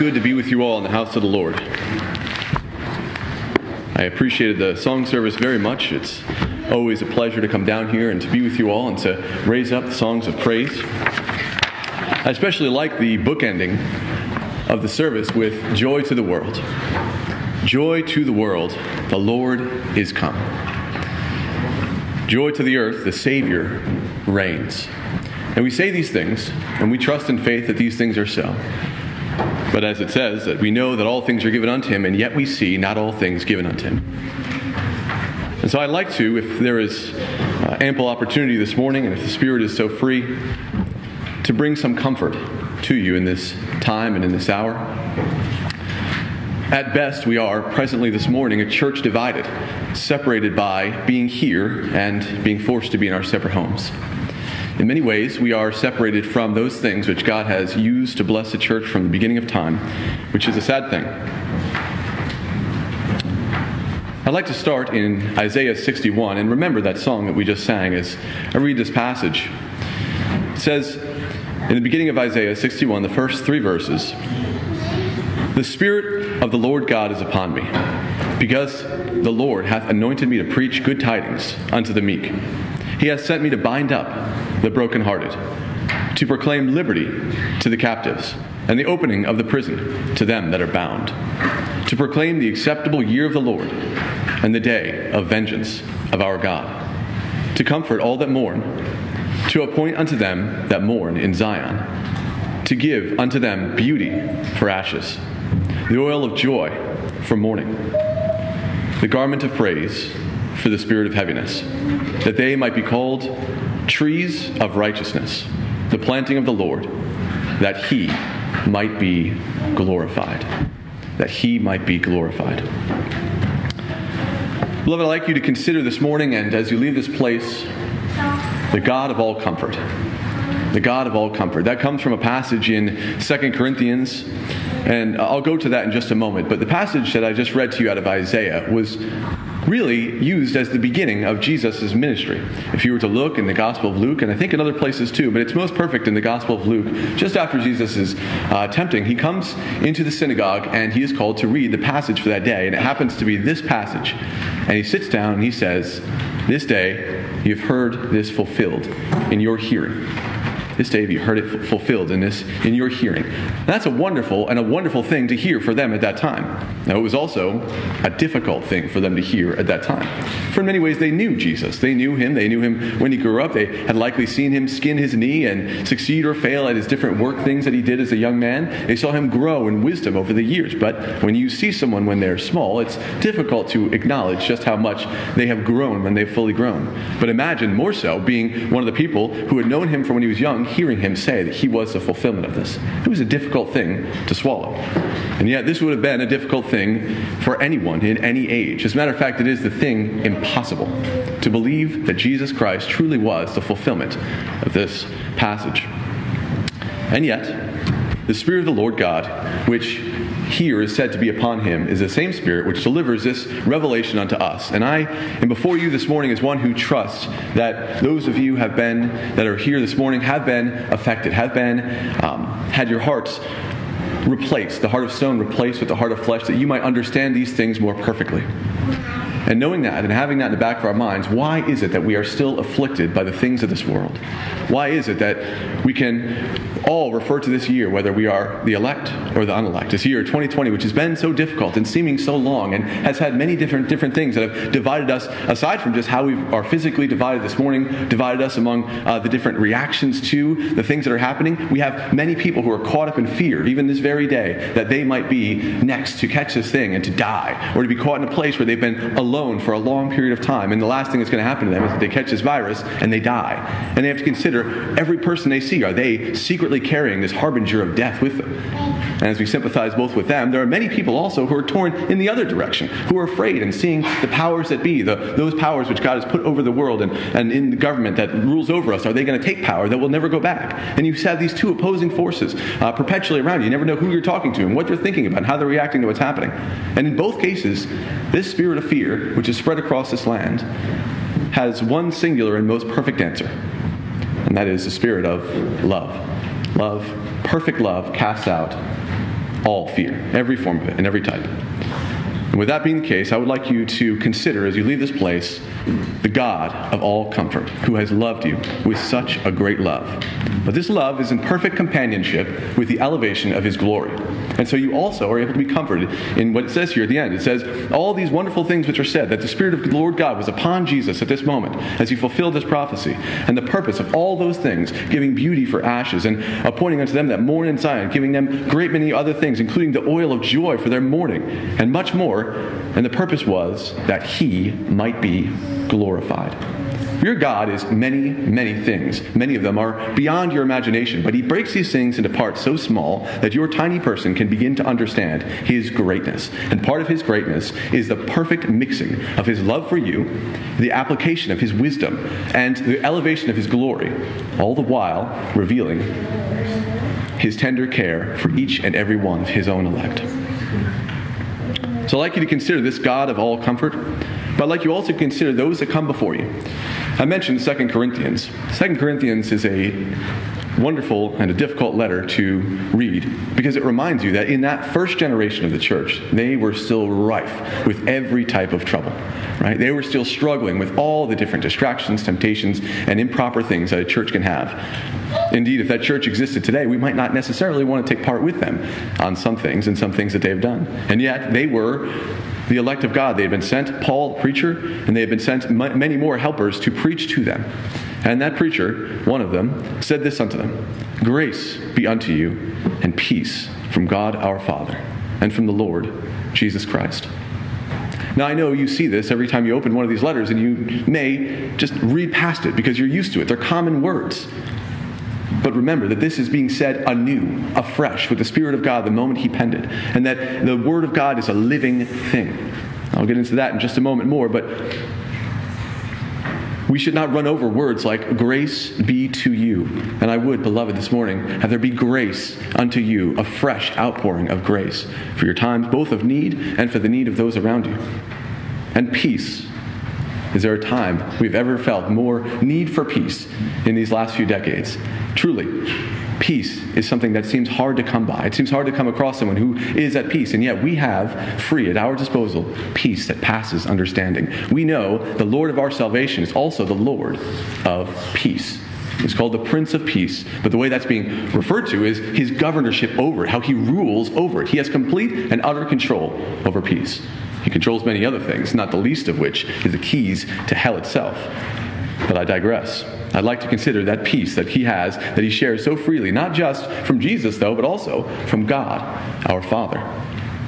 Good to be with you all in the house of the Lord. I appreciated the song service very much. It's always a pleasure to come down here and to be with you all and to raise up the songs of praise. I especially like the bookending of the service with Joy to the World. Joy to the world, the Lord is come. Joy to the earth, the Savior reigns. And we say these things, and we trust in faith that these things are so. But as it says, that we know that all things are given unto him, and yet we see not all things given unto him. And so I'd like to, if there is uh, ample opportunity this morning, and if the Spirit is so free, to bring some comfort to you in this time and in this hour. At best, we are presently this morning a church divided, separated by being here and being forced to be in our separate homes. In many ways, we are separated from those things which God has used to bless the church from the beginning of time, which is a sad thing. I'd like to start in Isaiah 61 and remember that song that we just sang as I read this passage. It says in the beginning of Isaiah 61, the first three verses The Spirit of the Lord God is upon me, because the Lord hath anointed me to preach good tidings unto the meek. He hath sent me to bind up the brokenhearted, to proclaim liberty to the captives, and the opening of the prison to them that are bound, to proclaim the acceptable year of the Lord, and the day of vengeance of our God, to comfort all that mourn, to appoint unto them that mourn in Zion, to give unto them beauty for ashes, the oil of joy for mourning, the garment of praise for the spirit of heaviness, that they might be called trees of righteousness, the planting of the Lord, that he might be glorified. That he might be glorified. Beloved, I'd like you to consider this morning and as you leave this place, the God of all comfort. The God of all comfort. That comes from a passage in Second Corinthians, and I'll go to that in just a moment. But the passage that I just read to you out of Isaiah was really used as the beginning of Jesus' ministry. If you were to look in the Gospel of Luke, and I think in other places too, but it's most perfect in the Gospel of Luke, just after Jesus is uh, tempting, he comes into the synagogue and he is called to read the passage for that day. And it happens to be this passage. And he sits down and he says, This day you've heard this fulfilled in your hearing. This day have you heard it fulfilled in this in your hearing. That's a wonderful and a wonderful thing to hear for them at that time. Now it was also a difficult thing for them to hear at that time. For in many ways they knew Jesus. They knew him. They knew him when he grew up. They had likely seen him skin his knee and succeed or fail at his different work things that he did as a young man. They saw him grow in wisdom over the years. But when you see someone when they're small, it's difficult to acknowledge just how much they have grown when they've fully grown. But imagine more so being one of the people who had known him from when he was young hearing him say that he was the fulfillment of this. It was a difficult thing to swallow. And yet, this would have been a difficult thing for anyone in any age. As a matter of fact, it is the thing impossible to believe that Jesus Christ truly was the fulfillment of this passage. And yet, the Spirit of the Lord God, which here is said to be upon him is the same Spirit which delivers this revelation unto us. And I am before you this morning as one who trusts that those of you have been that are here this morning have been affected, have been um, had your hearts replaced, the heart of stone replaced with the heart of flesh, that you might understand these things more perfectly. And knowing that and having that in the back of our minds, why is it that we are still afflicted by the things of this world? Why is it that we can all refer to this year, whether we are the elect or the unelect, this year 2020, which has been so difficult and seeming so long and has had many different different things that have divided us, aside from just how we are physically divided this morning, divided us among uh, the different reactions to the things that are happening. We have many people who are caught up in fear, even this very day, that they might be next to catch this thing and to die, or to be caught in a place where they've been alone for a long period of time. And the last thing that's going to happen to them is that they catch this virus and they die. And they have to consider every person they see. Are they secretly carrying this harbinger of death with them? And as we sympathize both with them, there are many people also who are torn in the other direction, who are afraid and seeing the powers that be, the, those powers which God has put over the world and, and in the government that rules over us. Are they going to take power that will never go back? And you have these two opposing forces uh, perpetually around you. You never know who you're talking to and what they're thinking about and how they're reacting to what's happening. And in both cases, this spirit of fear, which is spread across this land, has one singular and most perfect answer, and that is the spirit of love. Love, perfect love, casts out all fear, every form of it, and every type. And with that being the case, I would like you to consider as you leave this place the God of all comfort, who has loved you with such a great love. But this love is in perfect companionship with the elevation of his glory. And so you also are able to be comforted in what it says here at the end. It says, All these wonderful things which are said, that the Spirit of the Lord God was upon Jesus at this moment as he fulfilled this prophecy, and the purpose of all those things, giving beauty for ashes, and appointing unto them that mourn in Zion, giving them great many other things, including the oil of joy for their mourning, and much more. And the purpose was that he might be glorified. Your God is many, many things. Many of them are beyond your imagination, but He breaks these things into parts so small that your tiny person can begin to understand His greatness. And part of His greatness is the perfect mixing of His love for you, the application of His wisdom, and the elevation of His glory, all the while revealing His tender care for each and every one of His own elect. So I'd like you to consider this God of all comfort, but I'd like you also to consider those that come before you. I mentioned 2 Corinthians. 2 Corinthians is a wonderful and a difficult letter to read because it reminds you that in that first generation of the church, they were still rife with every type of trouble. Right? They were still struggling with all the different distractions, temptations, and improper things that a church can have. Indeed, if that church existed today, we might not necessarily want to take part with them on some things and some things that they've done. And yet, they were the elect of God. They had been sent, Paul, preacher, and they had been sent many more helpers to preach to them. And that preacher, one of them, said this unto them Grace be unto you, and peace from God our Father, and from the Lord Jesus Christ. Now, I know you see this every time you open one of these letters, and you may just read past it because you're used to it. They're common words. But remember that this is being said anew, afresh, with the Spirit of God the moment He penned it, and that the Word of God is a living thing. I'll get into that in just a moment more, but we should not run over words like grace be to you. And I would, beloved, this morning, have there be grace unto you, a fresh outpouring of grace for your times, both of need and for the need of those around you. And peace is there a time we've ever felt more need for peace in these last few decades? Truly, peace is something that seems hard to come by. It seems hard to come across someone who is at peace, and yet we have free at our disposal peace that passes understanding. We know the Lord of our salvation is also the Lord of peace. It's called the Prince of Peace, but the way that's being referred to is his governorship over it, how he rules over it. He has complete and utter control over peace. Controls many other things, not the least of which is the keys to hell itself. But I digress. I'd like to consider that peace that he has, that he shares so freely, not just from Jesus, though, but also from God, our Father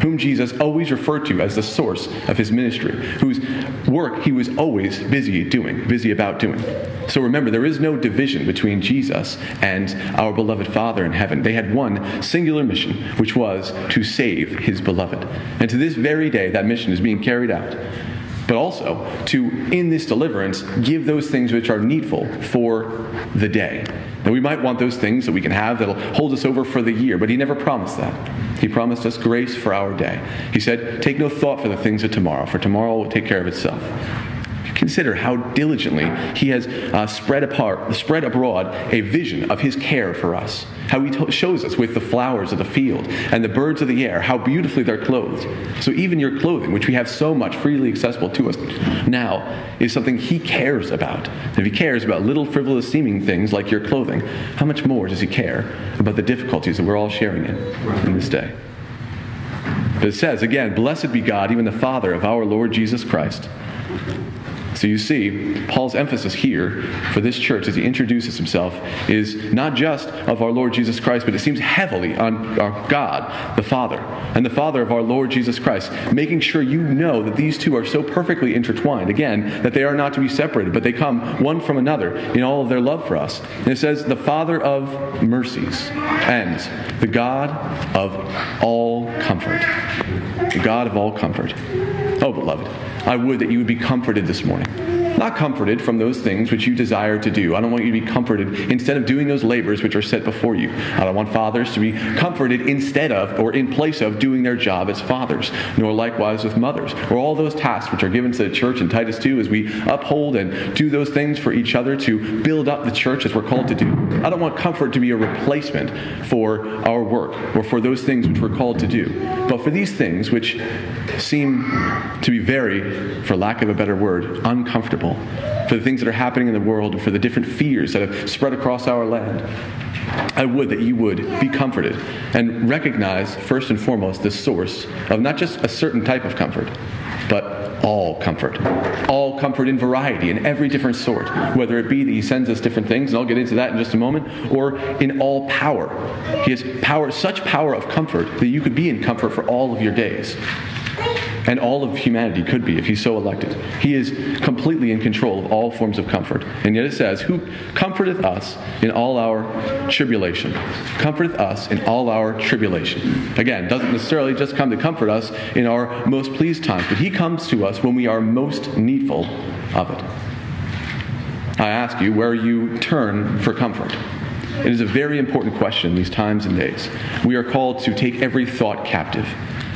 whom Jesus always referred to as the source of his ministry, whose work he was always busy doing, busy about doing. So remember, there is no division between Jesus and our beloved Father in heaven. They had one singular mission, which was to save his beloved. And to this very day, that mission is being carried out but also to, in this deliverance, give those things which are needful for the day. Now, we might want those things that we can have that'll hold us over for the year, but He never promised that. He promised us grace for our day. He said, Take no thought for the things of tomorrow, for tomorrow will take care of itself. Consider how diligently he has uh, spread apart, spread abroad a vision of his care for us. How he to- shows us with the flowers of the field and the birds of the air how beautifully they're clothed. So even your clothing, which we have so much freely accessible to us now, is something he cares about. If he cares about little frivolous seeming things like your clothing, how much more does he care about the difficulties that we're all sharing in in this day? But it says again, blessed be God, even the Father of our Lord Jesus Christ so you see, Paul's emphasis here for this church as he introduces himself is not just of our Lord Jesus Christ, but it seems heavily on our God, the Father, and the Father of our Lord Jesus Christ, making sure you know that these two are so perfectly intertwined, again, that they are not to be separated, but they come one from another in all of their love for us. And it says, the Father of mercies and the God of all comfort. The God of all comfort. Oh, beloved. I would that you would be comforted this morning. Not comforted from those things which you desire to do. I don't want you to be comforted instead of doing those labors which are set before you. I don't want fathers to be comforted instead of or in place of doing their job as fathers, nor likewise with mothers, or all those tasks which are given to the church in Titus 2 as we uphold and do those things for each other to build up the church as we're called to do. I don't want comfort to be a replacement for our work or for those things which we're called to do. But for these things which seem to be very, for lack of a better word, uncomfortable, for the things that are happening in the world, and for the different fears that have spread across our land, I would that you would be comforted and recognize, first and foremost, the source of not just a certain type of comfort, but all comfort. All comfort in variety, in every different sort, whether it be that He sends us different things, and I'll get into that in just a moment, or in all power. He has power, such power of comfort that you could be in comfort for all of your days and all of humanity could be if he's so elected. He is completely in control of all forms of comfort. And yet it says, Who comforteth us in all our tribulation? Comforteth us in all our tribulation. Again, doesn't necessarily just come to comfort us in our most pleased times, but he comes to us when we are most needful of it. I ask you where you turn for comfort. It is a very important question these times and days. We are called to take every thought captive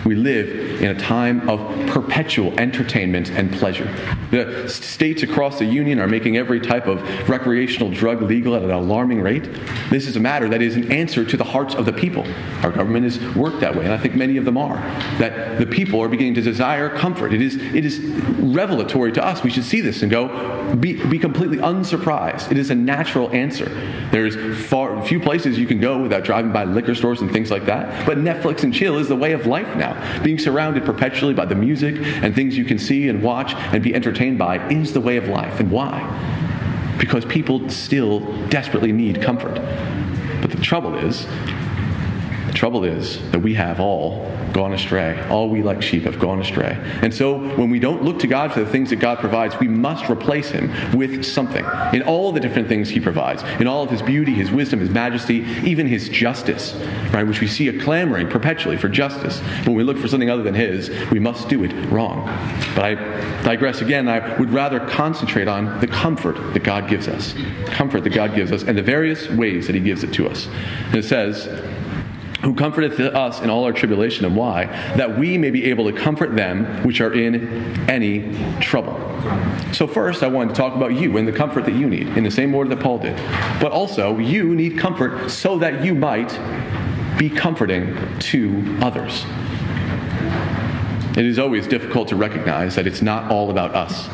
we live in a time of perpetual entertainment and pleasure. The states across the union are making every type of recreational drug legal at an alarming rate. This is a matter that is an answer to the hearts of the people. Our government has worked that way, and I think many of them are. That the people are beginning to desire comfort. It is, it is revelatory to us. We should see this and go, be, be completely unsurprised. It is a natural answer. There's far few places you can go without driving by liquor stores and things like that. But Netflix and chill is the way of life now. Being surrounded perpetually by the music and things you can see and watch and be entertained by is the way of life. And why? Because people still desperately need comfort. But the trouble is, trouble is that we have all gone astray. All we like sheep have gone astray. And so when we don't look to God for the things that God provides, we must replace Him with something. In all the different things He provides, in all of His beauty, His wisdom, His majesty, even His justice, right, which we see a clamoring perpetually for justice. When we look for something other than His, we must do it wrong. But I digress again. I would rather concentrate on the comfort that God gives us, comfort that God gives us, and the various ways that He gives it to us. And it says, who comforteth us in all our tribulation, and why? That we may be able to comfort them which are in any trouble. So, first, I wanted to talk about you and the comfort that you need, in the same order that Paul did. But also, you need comfort so that you might be comforting to others. It is always difficult to recognize that it's not all about us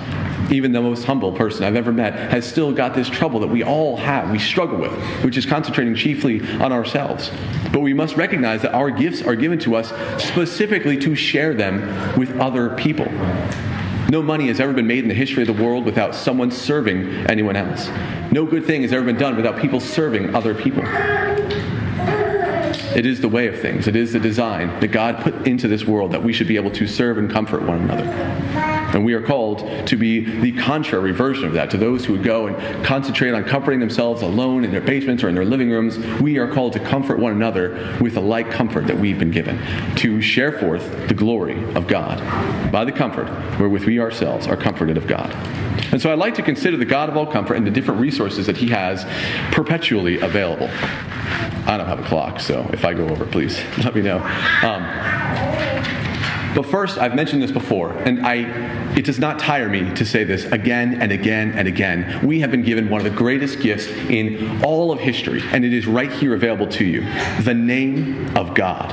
even the most humble person I've ever met, has still got this trouble that we all have, we struggle with, which is concentrating chiefly on ourselves. But we must recognize that our gifts are given to us specifically to share them with other people. No money has ever been made in the history of the world without someone serving anyone else. No good thing has ever been done without people serving other people. It is the way of things. It is the design that God put into this world that we should be able to serve and comfort one another. And we are called to be the contrary version of that. To those who would go and concentrate on comforting themselves alone in their basements or in their living rooms, we are called to comfort one another with the like comfort that we've been given, to share forth the glory of God by the comfort wherewith we ourselves are comforted of God. And so I'd like to consider the God of all comfort and the different resources that He has perpetually available. I don't have a clock, so if I go over, please let me know. Um, but first, I've mentioned this before, and I, it does not tire me to say this again and again and again. We have been given one of the greatest gifts in all of history, and it is right here available to you the name of God.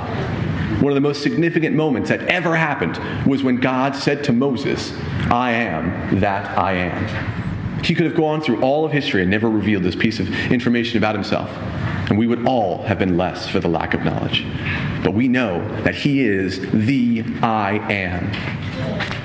One of the most significant moments that ever happened was when God said to Moses, I am that I am. He could have gone through all of history and never revealed this piece of information about himself and we would all have been less for the lack of knowledge. But we know that He is the I am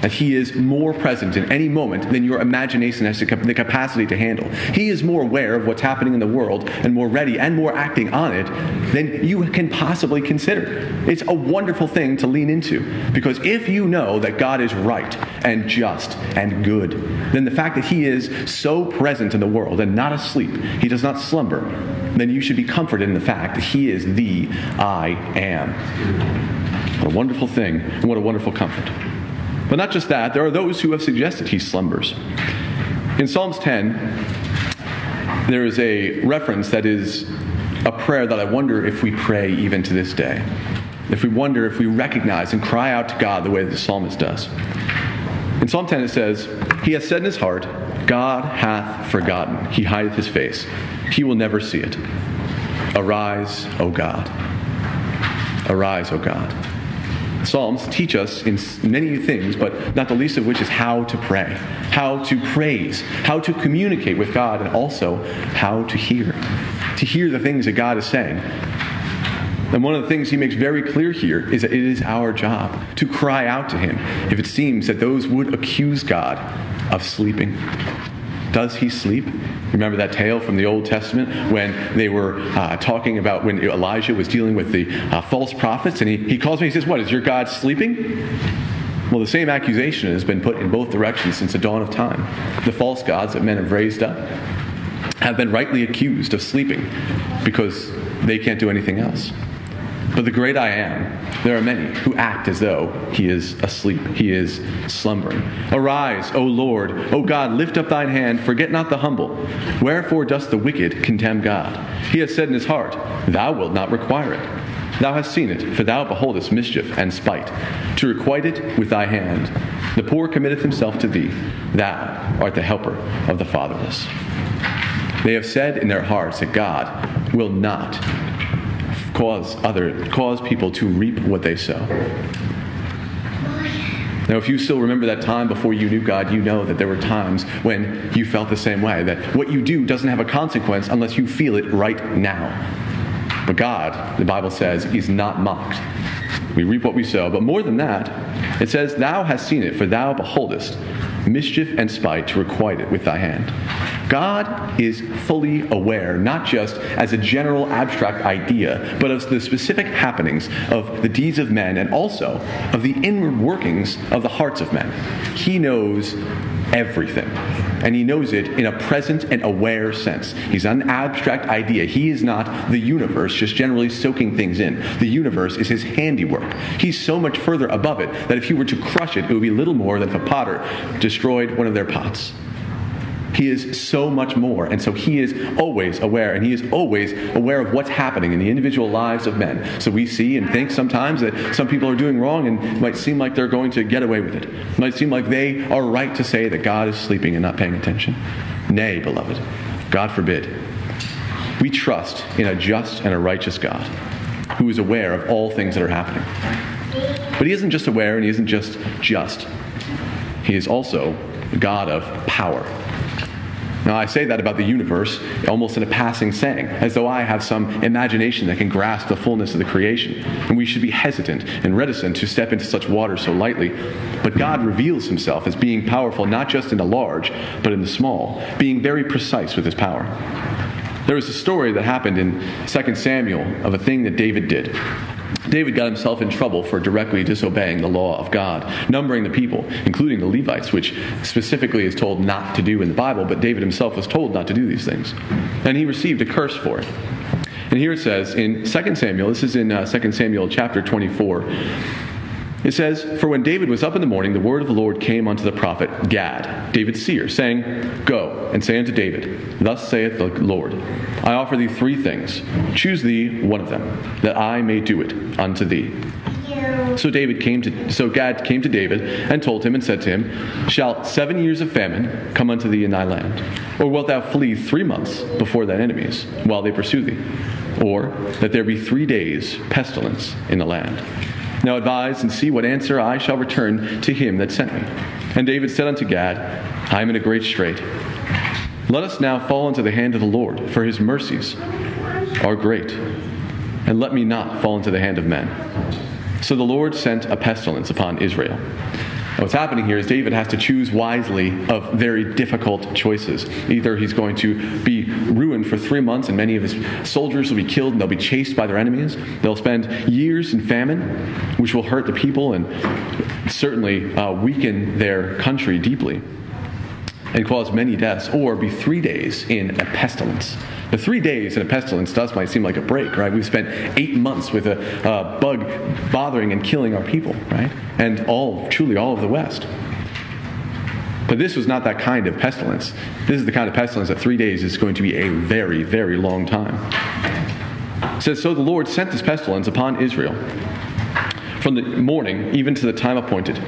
that He is more present in any moment than your imagination has the capacity to handle. He is more aware of what's happening in the world and more ready and more acting on it than you can possibly consider. It's a wonderful thing to lean into because if you know that God is right and just and good, then the fact that He is so present in the world and not asleep, He does not slumber, then you should be comforted in the fact that He is the I am. What a wonderful thing and what a wonderful comfort. But not just that, there are those who have suggested he slumbers. In Psalms 10, there is a reference that is a prayer that I wonder if we pray even to this day. If we wonder, if we recognize and cry out to God the way the psalmist does. In Psalm 10, it says, He has said in his heart, God hath forgotten. He hideth his face. He will never see it. Arise, O God. Arise, O God. Psalms teach us in many things, but not the least of which is how to pray, how to praise, how to communicate with God, and also how to hear. To hear the things that God is saying. And one of the things he makes very clear here is that it is our job to cry out to him if it seems that those would accuse God of sleeping. Does he sleep? Remember that tale from the Old Testament when they were uh, talking about when Elijah was dealing with the uh, false prophets, and he, he calls me, he says, What, is your God sleeping? Well, the same accusation has been put in both directions since the dawn of time. The false gods that men have raised up have been rightly accused of sleeping because they can't do anything else. But the great I am, there are many who act as though he is asleep, he is slumbering. Arise, O Lord, O God, lift up thine hand, forget not the humble. Wherefore dost the wicked contemn God? He has said in his heart, Thou wilt not require it. Thou hast seen it, for thou beholdest mischief and spite, to requite it with thy hand. The poor committeth himself to thee. Thou art the helper of the fatherless. They have said in their hearts that God will not cause other cause people to reap what they sow. Now, if you still remember that time before you knew God, you know that there were times when you felt the same way, that what you do doesn't have a consequence unless you feel it right now. But God, the Bible says, is not mocked. We reap what we sow. But more than that, it says, Thou hast seen it, for thou beholdest mischief and spite to requite it with thy hand. God is fully aware, not just as a general abstract idea, but of the specific happenings of the deeds of men and also of the inward workings of the hearts of men. He knows everything. And he knows it in a present and aware sense. He's not an abstract idea. He is not the universe just generally soaking things in. The universe is his handiwork. He's so much further above it that if he were to crush it, it would be little more than if a potter destroyed one of their pots. He is so much more. And so he is always aware, and he is always aware of what's happening in the individual lives of men. So we see and think sometimes that some people are doing wrong and it might seem like they're going to get away with it. It might seem like they are right to say that God is sleeping and not paying attention. Nay, beloved, God forbid. We trust in a just and a righteous God who is aware of all things that are happening. But he isn't just aware and he isn't just just. He is also God of power. Now, I say that about the universe almost in a passing saying, as though I have some imagination that can grasp the fullness of the creation. And we should be hesitant and reticent to step into such waters so lightly. But God reveals himself as being powerful not just in the large, but in the small, being very precise with his power. There was a story that happened in 2 Samuel of a thing that David did. David got himself in trouble for directly disobeying the law of God, numbering the people, including the Levites, which specifically is told not to do in the Bible, but David himself was told not to do these things. And he received a curse for it. And here it says in 2 Samuel, this is in uh, 2 Samuel chapter 24. It says, For when David was up in the morning, the word of the Lord came unto the prophet Gad, David's seer, saying, Go and say unto David, Thus saith the Lord, I offer thee three things. Choose thee one of them, that I may do it unto thee. So David came to so Gad came to David and told him and said to him, Shall seven years of famine come unto thee in thy land? Or wilt thou flee three months before thine enemies, while they pursue thee? Or that there be three days pestilence in the land? Now advise and see what answer I shall return to him that sent me. And David said unto Gad, I am in a great strait. Let us now fall into the hand of the Lord, for his mercies are great. And let me not fall into the hand of men. So the Lord sent a pestilence upon Israel. What's happening here is David has to choose wisely of very difficult choices. Either he's going to be ruined for three months, and many of his soldiers will be killed, and they'll be chased by their enemies. They'll spend years in famine, which will hurt the people and certainly uh, weaken their country deeply and cause many deaths, or be three days in a pestilence. The three days in a pestilence does might seem like a break, right? We've spent eight months with a bug bothering and killing our people, right? And all, truly all of the West. But this was not that kind of pestilence. This is the kind of pestilence that three days is going to be a very, very long time. It says, So the Lord sent this pestilence upon Israel from the morning even to the time appointed.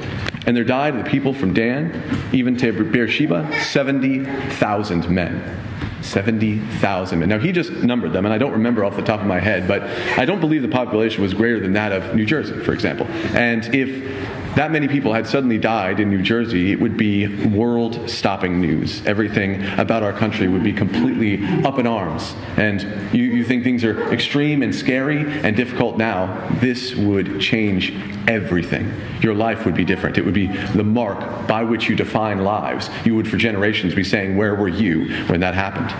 And there died of the people from Dan even to Beersheba 70,000 men. 70,000 men. Now, he just numbered them, and I don't remember off the top of my head, but I don't believe the population was greater than that of New Jersey, for example. And if that many people had suddenly died in New Jersey, it would be world stopping news. Everything about our country would be completely up in arms. And you, you think things are extreme and scary and difficult now, this would change everything. Your life would be different. It would be the mark by which you define lives. You would, for generations, be saying, Where were you when that happened?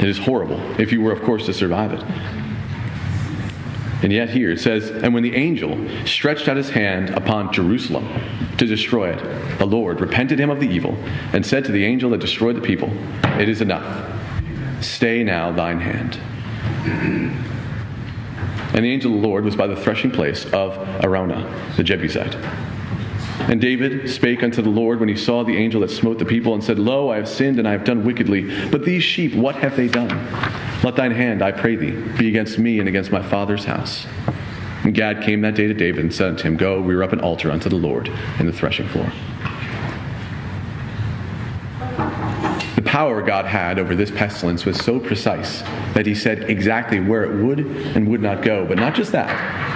It is horrible if you were, of course, to survive it. And yet, here it says, And when the angel stretched out his hand upon Jerusalem to destroy it, the Lord repented him of the evil and said to the angel that destroyed the people, It is enough. Stay now thine hand. And the angel of the Lord was by the threshing place of Araunah, the Jebusite. And David spake unto the Lord when he saw the angel that smote the people, and said, Lo, I have sinned, and I have done wickedly. But these sheep, what have they done? Let thine hand, I pray thee, be against me and against my father's house. And Gad came that day to David and said unto him, Go, rear up an altar unto the Lord in the threshing floor. The power God had over this pestilence was so precise that he said exactly where it would and would not go. But not just that.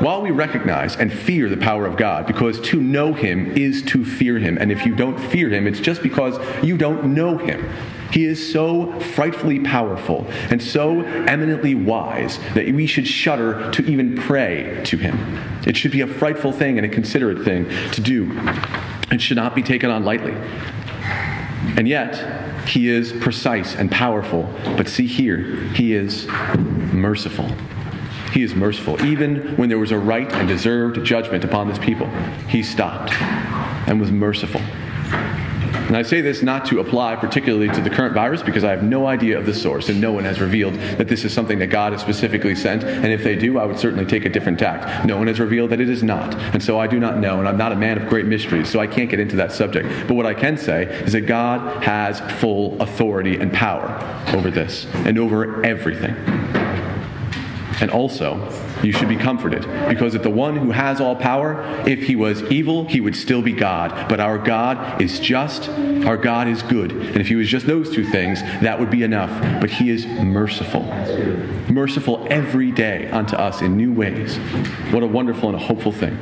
While we recognize and fear the power of God, because to know Him is to fear Him, and if you don't fear Him, it's just because you don't know Him. He is so frightfully powerful and so eminently wise that we should shudder to even pray to Him. It should be a frightful thing and a considerate thing to do. It should not be taken on lightly. And yet, he is precise and powerful. But see here, he is merciful. He is merciful. Even when there was a right and deserved judgment upon this people, he stopped and was merciful. And I say this not to apply particularly to the current virus because I have no idea of the source and no one has revealed that this is something that God has specifically sent. And if they do, I would certainly take a different tact. No one has revealed that it is not. And so I do not know, and I'm not a man of great mysteries, so I can't get into that subject. But what I can say is that God has full authority and power over this and over everything. And also, you should be comforted because if the one who has all power, if he was evil, he would still be God. But our God is just, our God is good. And if he was just those two things, that would be enough. But he is merciful. Merciful every day unto us in new ways. What a wonderful and a hopeful thing.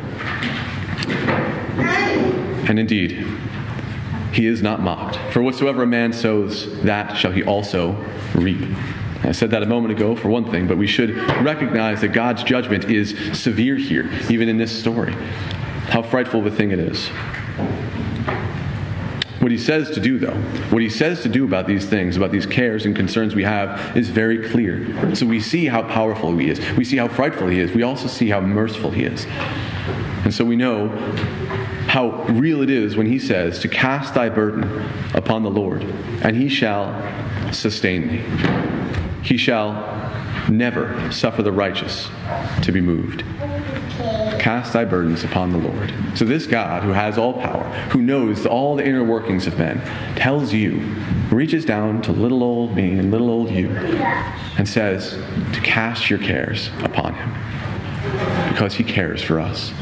And indeed, he is not mocked. For whatsoever a man sows, that shall he also reap. I said that a moment ago for one thing, but we should recognize that God's judgment is severe here, even in this story. How frightful a thing it is. What he says to do, though, what he says to do about these things, about these cares and concerns we have, is very clear. So we see how powerful he is. We see how frightful he is. We also see how merciful he is. And so we know how real it is when he says to cast thy burden upon the Lord, and he shall sustain thee. He shall never suffer the righteous to be moved. Cast thy burdens upon the Lord. So, this God who has all power, who knows all the inner workings of men, tells you, reaches down to little old me and little old you, and says to cast your cares upon him because he cares for us.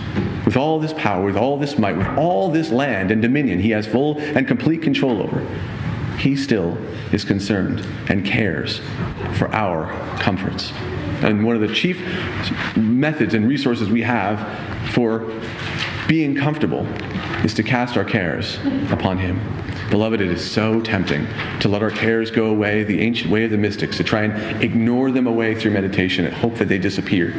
With all this power, with all this might, with all this land and dominion he has full and complete control over, he still is concerned and cares for our comforts. And one of the chief methods and resources we have for being comfortable is to cast our cares upon Him. Beloved, it is so tempting to let our cares go away, the ancient way of the mystics, to try and ignore them away through meditation and hope that they disappear,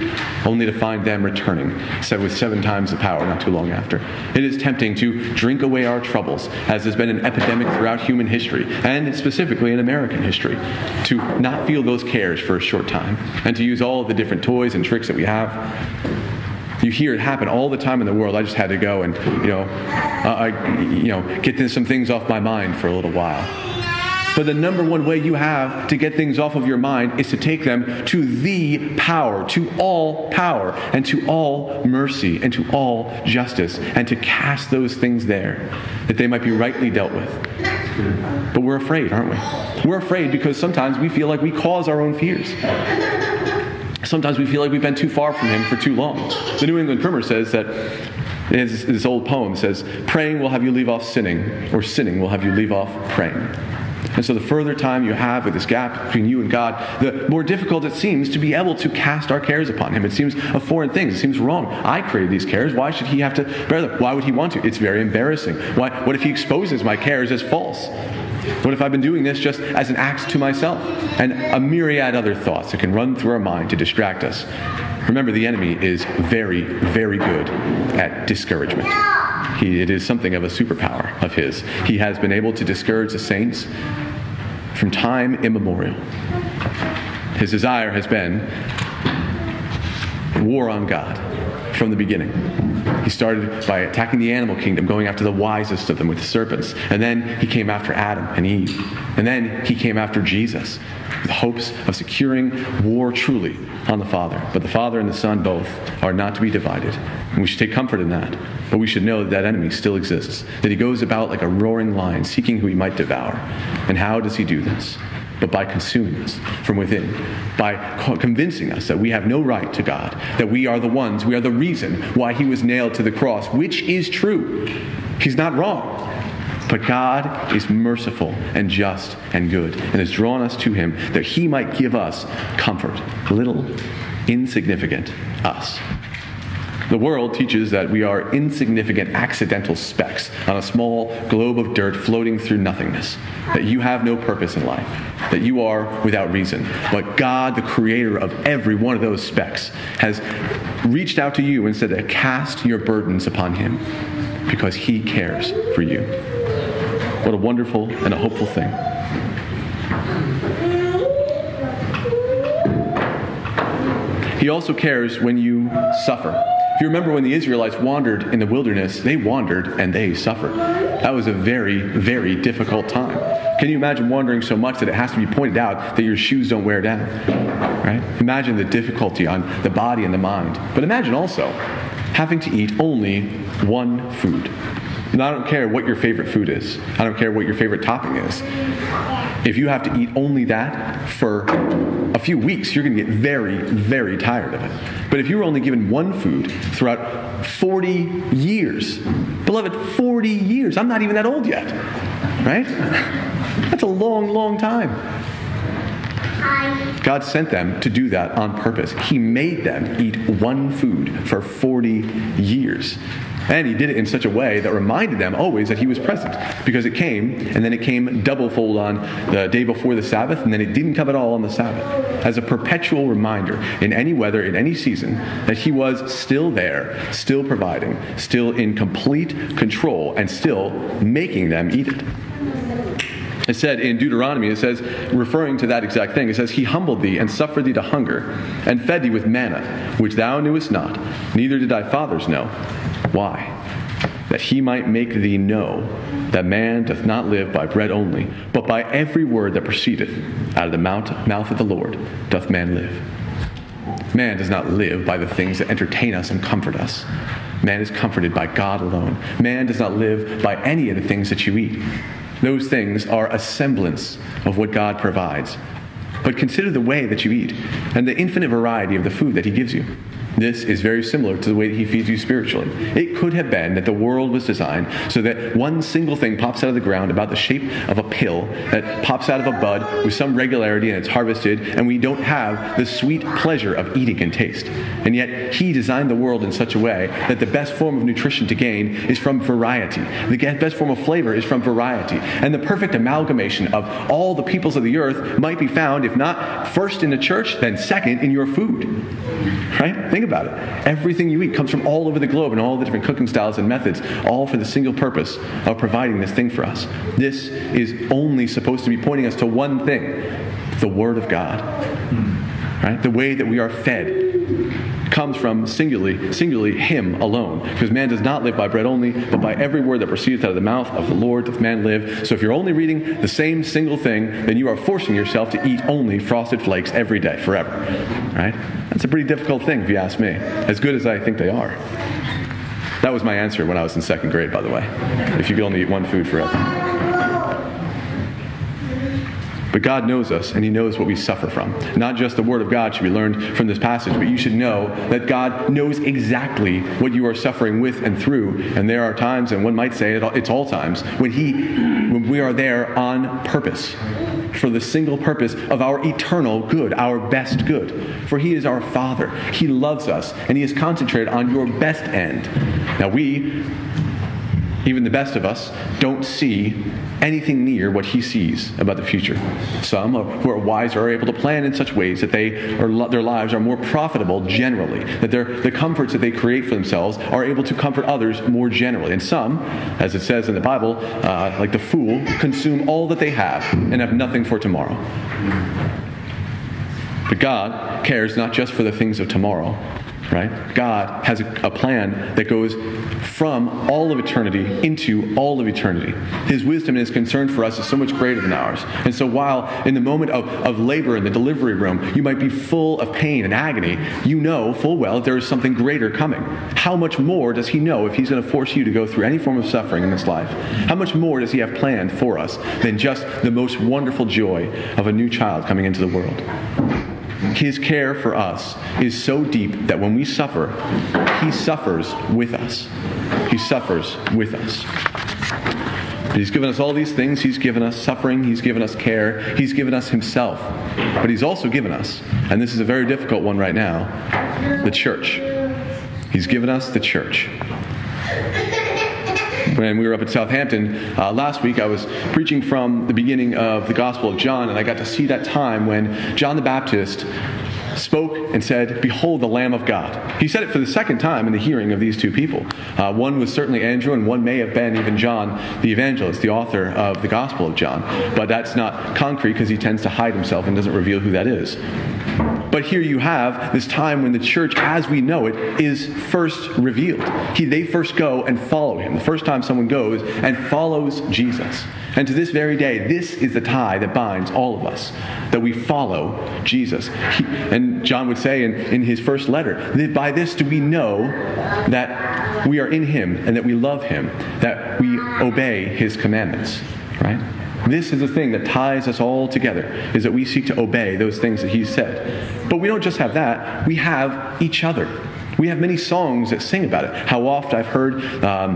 only to find them returning, said with seven times the power not too long after. It is tempting to drink away our troubles, as has been an epidemic throughout human history, and specifically in American history, to not feel those cares for a short time, and to use all the different toys and tricks that we have you hear it happen all the time in the world. I just had to go and, you know, uh, I, you know, get some things off my mind for a little while. But the number one way you have to get things off of your mind is to take them to the power, to all power, and to all mercy, and to all justice, and to cast those things there that they might be rightly dealt with. But we're afraid, aren't we? We're afraid because sometimes we feel like we cause our own fears. Sometimes we feel like we've been too far from Him for too long. The New England Primer says that this, this old poem says, Praying will have you leave off sinning, or sinning will have you leave off praying. And so, the further time you have with this gap between you and God, the more difficult it seems to be able to cast our cares upon Him. It seems a foreign thing. It seems wrong. I created these cares. Why should He have to bear them? Why would He want to? It's very embarrassing. Why, what if He exposes my cares as false? What if I've been doing this just as an act to myself? And a myriad other thoughts that can run through our mind to distract us. Remember, the enemy is very, very good at discouragement. He, it is something of a superpower of his. He has been able to discourage the saints from time immemorial. His desire has been war on God from the beginning. He started by attacking the animal kingdom, going after the wisest of them with the serpents. And then he came after Adam and Eve. And then he came after Jesus with hopes of securing war truly on the Father. But the Father and the Son both are not to be divided. And we should take comfort in that. But we should know that that enemy still exists, that he goes about like a roaring lion, seeking who he might devour. And how does he do this? But by consuming us from within, by convincing us that we have no right to God, that we are the ones, we are the reason why he was nailed to the cross, which is true. He's not wrong. But God is merciful and just and good and has drawn us to him that he might give us comfort. Little, insignificant us. The world teaches that we are insignificant accidental specks on a small globe of dirt floating through nothingness, that you have no purpose in life, that you are without reason. But God, the creator of every one of those specks, has reached out to you and said to cast your burdens upon him because he cares for you. What a wonderful and a hopeful thing. He also cares when you suffer. If you remember when the Israelites wandered in the wilderness, they wandered and they suffered. That was a very, very difficult time. Can you imagine wandering so much that it has to be pointed out that your shoes don't wear down? Right? Imagine the difficulty on the body and the mind. But imagine also having to eat only one food. And I don't care what your favorite food is. I don't care what your favorite topping is. If you have to eat only that for a few weeks, you're going to get very, very tired of it. But if you were only given one food throughout 40 years, beloved, 40 years, I'm not even that old yet, right? That's a long, long time. God sent them to do that on purpose. He made them eat one food for 40 years. And he did it in such a way that reminded them always that he was present because it came, and then it came double fold on the day before the Sabbath, and then it didn't come at all on the Sabbath. As a perpetual reminder in any weather, in any season, that he was still there, still providing, still in complete control, and still making them eat it. It said in Deuteronomy, it says, referring to that exact thing, it says, He humbled thee and suffered thee to hunger, and fed thee with manna, which thou knewest not, neither did thy fathers know. Why? That he might make thee know that man doth not live by bread only, but by every word that proceedeth out of the mouth of the Lord doth man live. Man does not live by the things that entertain us and comfort us. Man is comforted by God alone. Man does not live by any of the things that you eat. Those things are a semblance of what God provides. But consider the way that you eat and the infinite variety of the food that He gives you. This is very similar to the way that he feeds you spiritually. It could have been that the world was designed so that one single thing pops out of the ground about the shape of a pill that pops out of a bud with some regularity and it's harvested, and we don't have the sweet pleasure of eating and taste. And yet, he designed the world in such a way that the best form of nutrition to gain is from variety. The best form of flavor is from variety. And the perfect amalgamation of all the peoples of the earth might be found, if not first in the church, then second in your food. Right? Think about it. Everything you eat comes from all over the globe and all the different cooking styles and methods, all for the single purpose of providing this thing for us. This is only supposed to be pointing us to one thing the Word of God. Right? The way that we are fed comes from singularly, singularly Him alone. Because man does not live by bread only, but by every word that proceeds out of the mouth of the Lord doth man live. So if you're only reading the same single thing, then you are forcing yourself to eat only frosted flakes every day, forever. Right? That's a pretty difficult thing, if you ask me. As good as I think they are. That was my answer when I was in second grade, by the way. If you could only eat one food forever. But God knows us, and He knows what we suffer from. Not just the Word of God should be learned from this passage, but you should know that God knows exactly what you are suffering with and through. And there are times, and one might say it's all times, when He, when we are there on purpose, for the single purpose of our eternal good, our best good. For He is our Father. He loves us, and He is concentrated on your best end. Now we even the best of us, don't see anything near what he sees about the future. Some who are wiser are able to plan in such ways that they are, their lives are more profitable generally, that the comforts that they create for themselves are able to comfort others more generally. And some, as it says in the Bible, uh, like the fool, consume all that they have and have nothing for tomorrow. But God cares not just for the things of tomorrow, right? God has a, a, plan that goes from all of eternity into all of eternity. His wisdom and his concern for us is so much greater than ours. And so while in the moment of, of labor in the delivery room, you might be full of pain and agony, you know full well there is something greater coming. How much more does he know if he's going to force you to go through any form of suffering in this life? How much more does he have planned for us than just the most wonderful joy of a new child coming into the world? His care for us is so deep that when we suffer, He suffers with us. He suffers with us. He's given us all these things. He's given us suffering. He's given us care. He's given us Himself. But He's also given us, and this is a very difficult one right now, the church. He's given us the church when we were up at Southampton uh, last week, I was preaching from the beginning of the Gospel of John, and I got to see that time when John the Baptist spoke and said, Behold the Lamb of God. He said it for the second time in the hearing of these two people. Uh, one was certainly Andrew, and one may have been even John the evangelist, the author of the Gospel of John. But that's not concrete because he tends to hide himself and doesn't reveal who that is. But here you have this time when the church, as we know it, is first revealed. He, they first go and follow him. The first time someone goes and follows Jesus. And to this very day, this is the tie that binds all of us, that we follow Jesus. He, and John would say in, in his first letter, that by this do we know that we are in him and that we love him, that we obey his commandments, right? This is the thing that ties us all together, is that we seek to obey those things that he said. But we don't just have that, we have each other. We have many songs that sing about it. How oft I've heard um,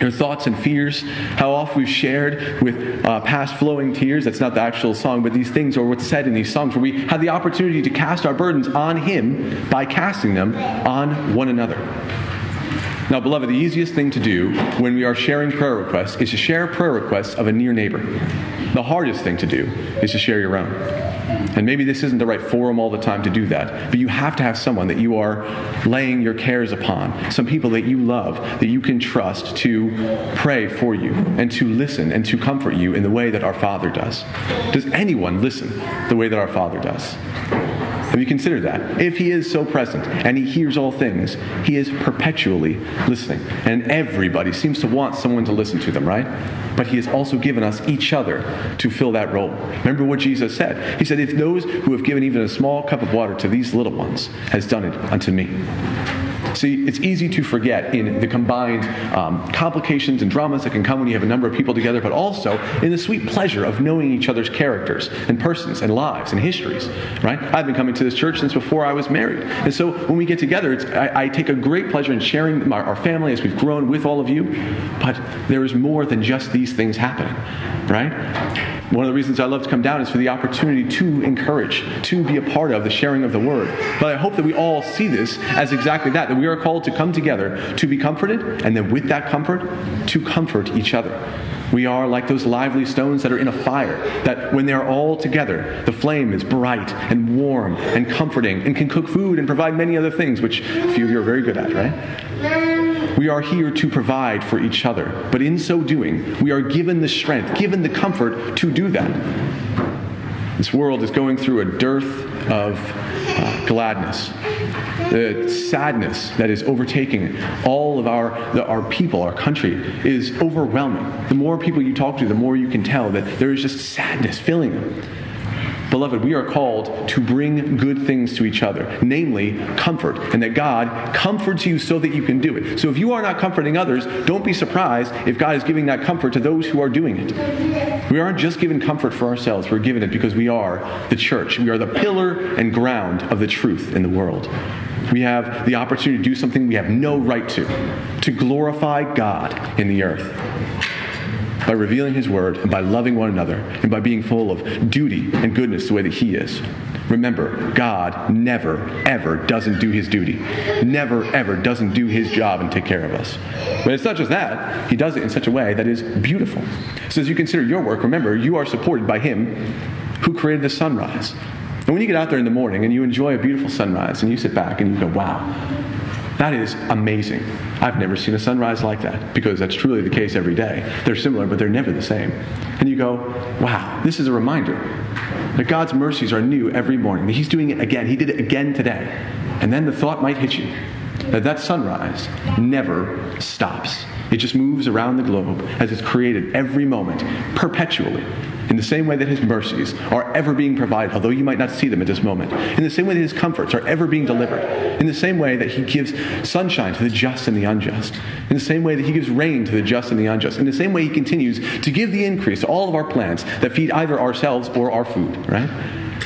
your thoughts and fears, how oft we've shared with uh, past flowing tears. That's not the actual song, but these things are what's said in these songs, where we have the opportunity to cast our burdens on Him by casting them on one another. Now, beloved, the easiest thing to do when we are sharing prayer requests is to share prayer requests of a near neighbor. The hardest thing to do is to share your own. And maybe this isn't the right forum all the time to do that, but you have to have someone that you are laying your cares upon, some people that you love, that you can trust to pray for you and to listen and to comfort you in the way that our Father does. Does anyone listen the way that our Father does? Have you that? If he is so present and he hears all things, he is perpetually listening. And everybody seems to want someone to listen to them, right? But he has also given us each other to fill that role. Remember what Jesus said? He said, If those who have given even a small cup of water to these little ones has done it unto me. See, it's easy to forget in the combined um, complications and dramas that can come when you have a number of people together, but also in the sweet pleasure of knowing each other's characters and persons and lives and histories, right? I've been coming to this church since before I was married. And so when we get together, I, I, take a great pleasure in sharing our, our family as we've grown with all of you, but there is more than just these things happening, right? One of the reasons I love to come down is for the opportunity to encourage, to be a part of the sharing of the word. But I hope that we all see this as exactly that, that we are called to come together to be comforted, and then with that comfort, to comfort each other. We are like those lively stones that are in a fire, that when they're all together, the flame is bright and warm and comforting and can cook food and provide many other things, which a few of you are very good at, right? We are here to provide for each other. But in so doing, we are given the strength, given the comfort to do that. This world is going through a dearth of uh, gladness, the sadness that is overtaking all of our, the, our people, our country, is overwhelming. The more people you talk to, the more you can tell that there is just sadness filling them. Beloved, we are called to bring good things to each other, namely comfort, and that God comforts you so that you can do it. So if you are not comforting others, don't be surprised if God is giving that comfort to those who are doing it. We aren't just given comfort for ourselves, we're given it because we are the church. We are the pillar and ground of the truth in the world. We have the opportunity to do something we have no right to, to glorify God in the earth by revealing His Word, and by loving one another, and by being full of duty and goodness the way that He is. Remember, God never, ever doesn't do His duty. Never, ever doesn't do His job and take care of us. But it's not just that, He does it in such a way that is beautiful. So as you consider your work, remember, you are supported by Him who created the sunrise. And when you get out there in the morning and you enjoy a beautiful sunrise and you sit back and you go, wow, that is amazing. I've never seen a sunrise like that because that's truly the case every day. They're similar, but they're never the same. And you go, wow, this is a reminder that God's mercies are new every morning, that He's doing it again. He did it again today. And then the thought might hit you that that sunrise never stops. It just moves around the globe as it's created every moment, perpetually. In the same way that his mercies are ever being provided, although you might not see them at this moment. In the same way that his comforts are ever being delivered. In the same way that he gives sunshine to the just and the unjust. In the same way that he gives rain to the just and the unjust. In the same way he continues to give the increase to all of our plants that feed either ourselves or our food, right?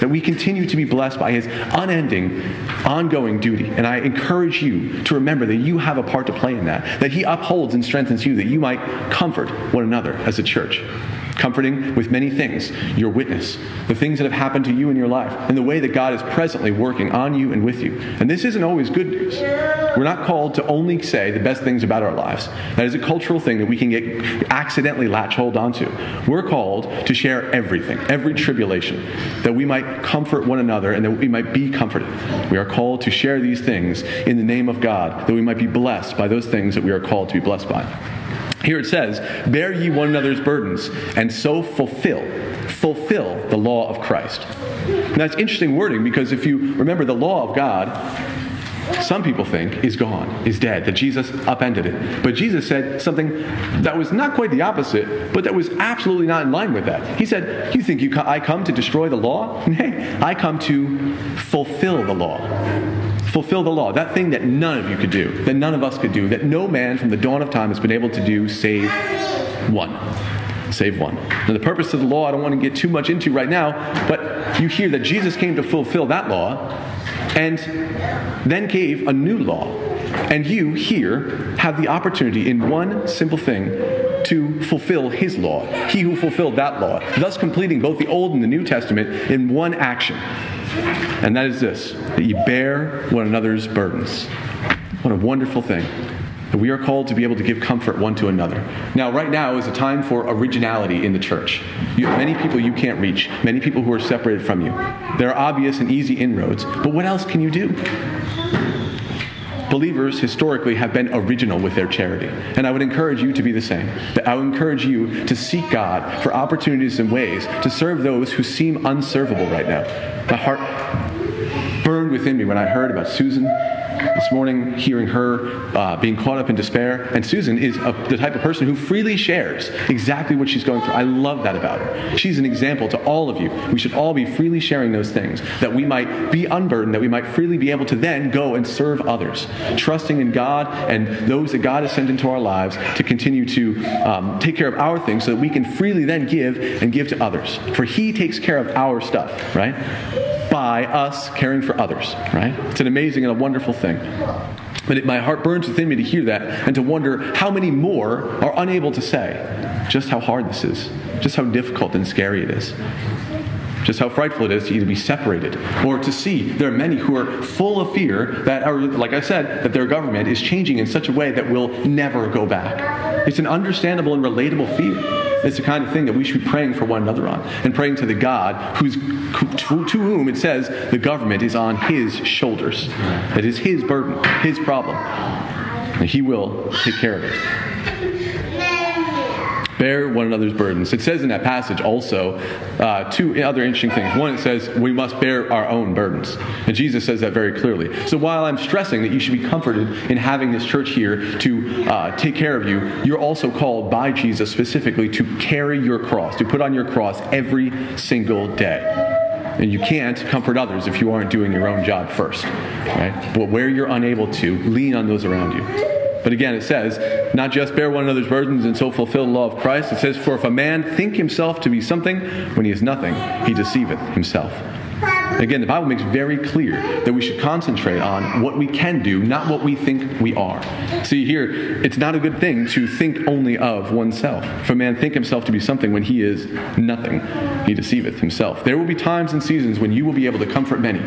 that we continue to be blessed by his unending, ongoing duty. And I encourage you to remember that you have a part to play in that, that he upholds and strengthens you, that you might comfort one another as a church comforting with many things your witness, the things that have happened to you in your life, and the way that God is presently working on you and with you. And this isn't always good news. We're not called to only say the best things about our lives. That is a cultural thing that we can get accidentally latch hold onto. We're called to share everything, every tribulation, that we might comfort one another and that we might be comforted. We are called to share these things in the name of God, that we might be blessed by those things that we are called to be blessed by. Here it says, Bear ye one another's burdens, and so fulfill, fulfill the law of Christ. Now, it's interesting wording because if you remember the law of God, some people think is gone, is dead, that Jesus upended it. But Jesus said something that was not quite the opposite, but that was absolutely not in line with that. He said, You think you co- I come to destroy the law? Nay, I come to fulfill the law fulfill the law, that thing that none of you could do, that none of us could do, that no man from the dawn of time has been able to do save one. Save one. Now, the purpose of the law, I don't want to get too much into right now, but you hear that Jesus came to fulfill that law and then gave a new law. And you here have the opportunity in one simple thing to fulfill his law. He who fulfilled that law, thus completing both the Old and the New Testament in one action. And that is this that you bear one another's burdens. What a wonderful thing. That we are called to be able to give comfort one to another. Now, right now is a time for originality in the church. You have many people you can't reach, many people who are separated from you. There are obvious and easy inroads, but what else can you do? Believers historically have been original with their charity. And I would encourage you to be the same. I would encourage you to seek God for opportunities and ways to serve those who seem unservable right now. My heart burned within me when I heard about Susan this morning, hearing her uh, being caught up in despair. And Susan is a, the type of person who freely shares exactly what she's going through. I love that about her. She's an example to all of you. We should all be freely sharing those things, that we might be unburdened, that we might freely be able to then go and serve others, trusting in God and those that God has sent into our lives to continue to um, take care of our things so that we can freely then give and give to others. For He takes care of our stuff, right? By us caring for others, right? It's an amazing and a wonderful thing. But it, my heart burns within me to hear that and to wonder how many more are unable to say just how hard this is, just how difficult and scary it is just how frightful it is to either be separated or to see there are many who are full of fear that are like i said that their government is changing in such a way that will never go back it's an understandable and relatable fear it's the kind of thing that we should be praying for one another on and praying to the god who's to, to whom it says the government is on his shoulders. It is his burden his problem. And he will take care of it Bear one another's burdens. It says in that passage also uh, two other interesting things. One, it says we must bear our own burdens. And Jesus says that very clearly. So while I'm stressing that you should be comforted in having this church here to uh, take care of you, you're also called by Jesus specifically to carry your cross, to put on your cross every single day. And you can't comfort others if you aren't doing your own job first. Right? But where you're unable to, lean on those around you. But again, it says, not just bear one another's burdens and so fulfill the law of Christ. It says, for if a man think himself to be something when he is nothing, he deceiveth himself. Again, the Bible makes very clear that we should concentrate on what we can do, not what we think we are. See, here, it's not a good thing to think only of oneself. If a man think himself to be something when he is nothing, he deceiveth himself. There will be times and seasons when you will be able to comfort many.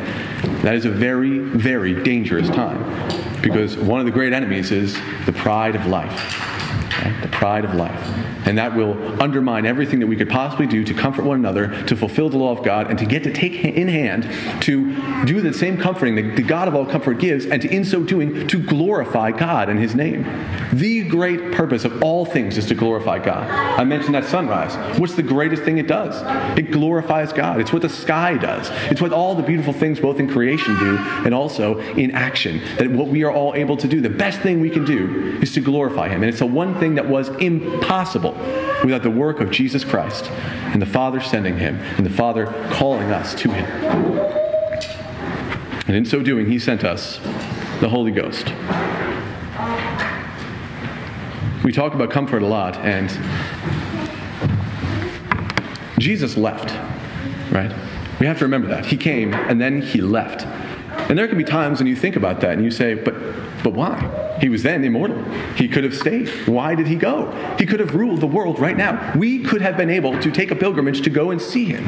That is a very, very dangerous time because one of the great enemies is the pride of life. Right? The pride of life. And that will undermine everything that we could possibly do to comfort one another, to fulfill the law of God, and to get to take in hand to do the same comforting that the God of all comfort gives, and to, in so doing, to glorify God and His name. The great purpose of all things is to glorify God. I mentioned that sunrise. What's the greatest thing it does? It glorifies God. It's what the sky does. It's what all the beautiful things, both in creation, do, and also in action. That what we are all able to do, the best thing we can do, is to glorify Him. And it's the one thing that was impossible without the work of Jesus Christ and the Father sending him and the Father calling us to him. And in so doing, he sent us the Holy Ghost. We talk about comfort a lot, and Jesus left, right? We have to remember that. He came and then he left. And there can be times when you think about that and you say, but, but why? He was then immortal. He could have stayed. Why did he go? He could have ruled the world right now. We could have been able to take a pilgrimage to go and see him.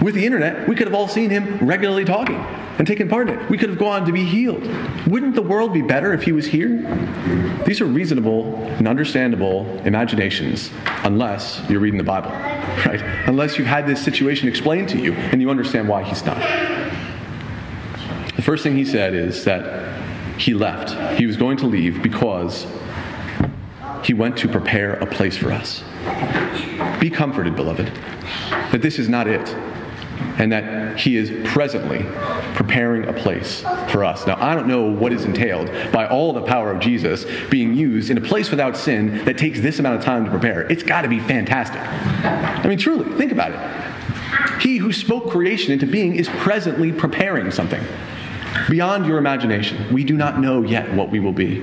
With the internet, we could have all seen him regularly talking and taken part in it. We could have gone to be healed. Wouldn't the world be better if he was here? These are reasonable and understandable imaginations, unless you're reading the Bible, right? Unless you've had this situation explained to you and you understand why he's not. The first thing he said is that he left. He was going to leave because he went to prepare a place for us. Be comforted, beloved, that this is not it, and that he is presently preparing a place for us. Now, I don't know what is entailed by all the power of Jesus being used in a place without sin that takes this amount of time to prepare. It's got to be fantastic. I mean, truly, think about it. He who spoke creation into being is presently preparing something beyond your imagination. We do not know yet what we will be,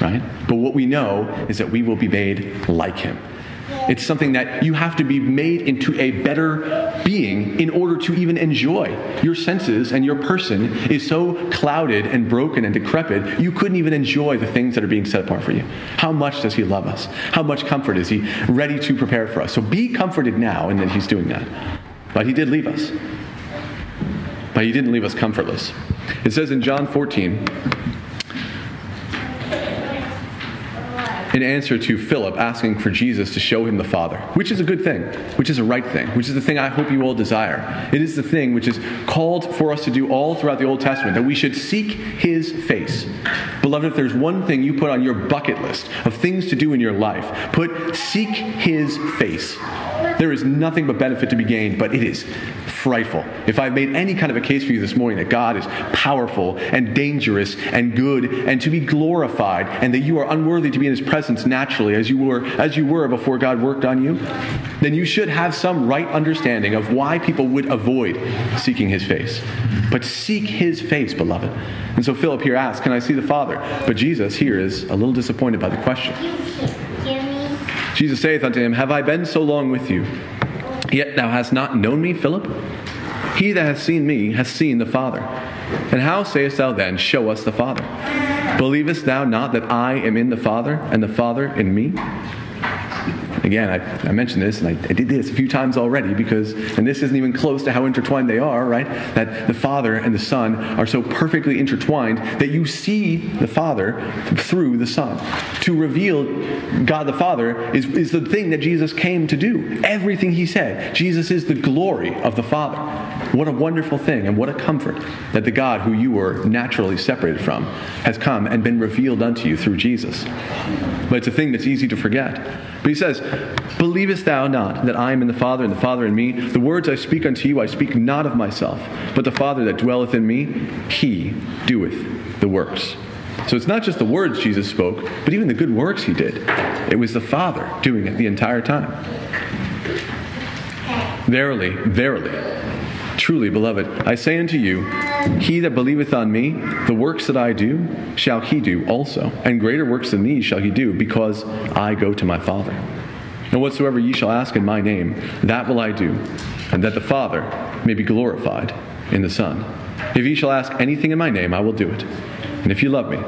right? But what we know is that we will be made like him. It's something that you have to be made into a better being in order to even enjoy. Your senses and your person is so clouded and broken and decrepit, you couldn't even enjoy the things that are being set apart for you. How much does He love us? How much comfort is He ready to prepare for us? So be comforted now in that He's doing that. But He did leave us. He didn't leave us comfortless. It says in John 14, in answer to Philip asking for Jesus to show him the Father, which is a good thing, which is a right thing, which is the thing I hope you all desire. It is the thing which is called for us to do all throughout the Old Testament, that we should seek his face. Beloved, if there's one thing you put on your bucket list of things to do in your life, put seek his face. There is nothing but benefit to be gained, but it is frightful. If I've made any kind of a case for you this morning that God is powerful and dangerous and good and to be glorified and that you are unworthy to be in his presence naturally as you were as you were before God worked on you, then you should have some right understanding of why people would avoid seeking his face. But seek his face, beloved. And so Philip here asks, Can I see the Father? But Jesus here is a little disappointed by the question. Jesus saith unto him, Have I been so long with you? Yet thou hast not known me, Philip? He that hath seen me hath seen the Father. And how sayest thou then, Show us the Father? Believest thou not that I am in the Father, and the Father in me? Again, I, I mentioned this, and I, I, did this a few times already because, and this isn't even close to how intertwined they are, right? That the Father and the Son are so perfectly intertwined that you see the Father through the Son. To reveal God the Father is, is the thing that Jesus came to do. Everything he said, Jesus is the glory of the Father. What a wonderful thing, and what a comfort that the God who you were naturally separated from has come and been revealed unto you through Jesus. But it's a thing that's easy to forget But he says, Believest thou not that I am in the Father, and the Father in me? The words I speak unto you, I speak not of myself, but the Father that dwelleth in me, he doeth the works. So it's not just the words Jesus spoke, but even the good works he did. It was the Father doing it the entire time. Verily, verily, truly, beloved, I say unto you, he that believeth on me, the works that I do, shall he do also, and greater works than these shall he do, because I go to my Father. And whatsoever ye shall ask in my name, that will I do, and that the Father may be glorified in the Son. If ye shall ask anything in my name, I will do it. And if you love me,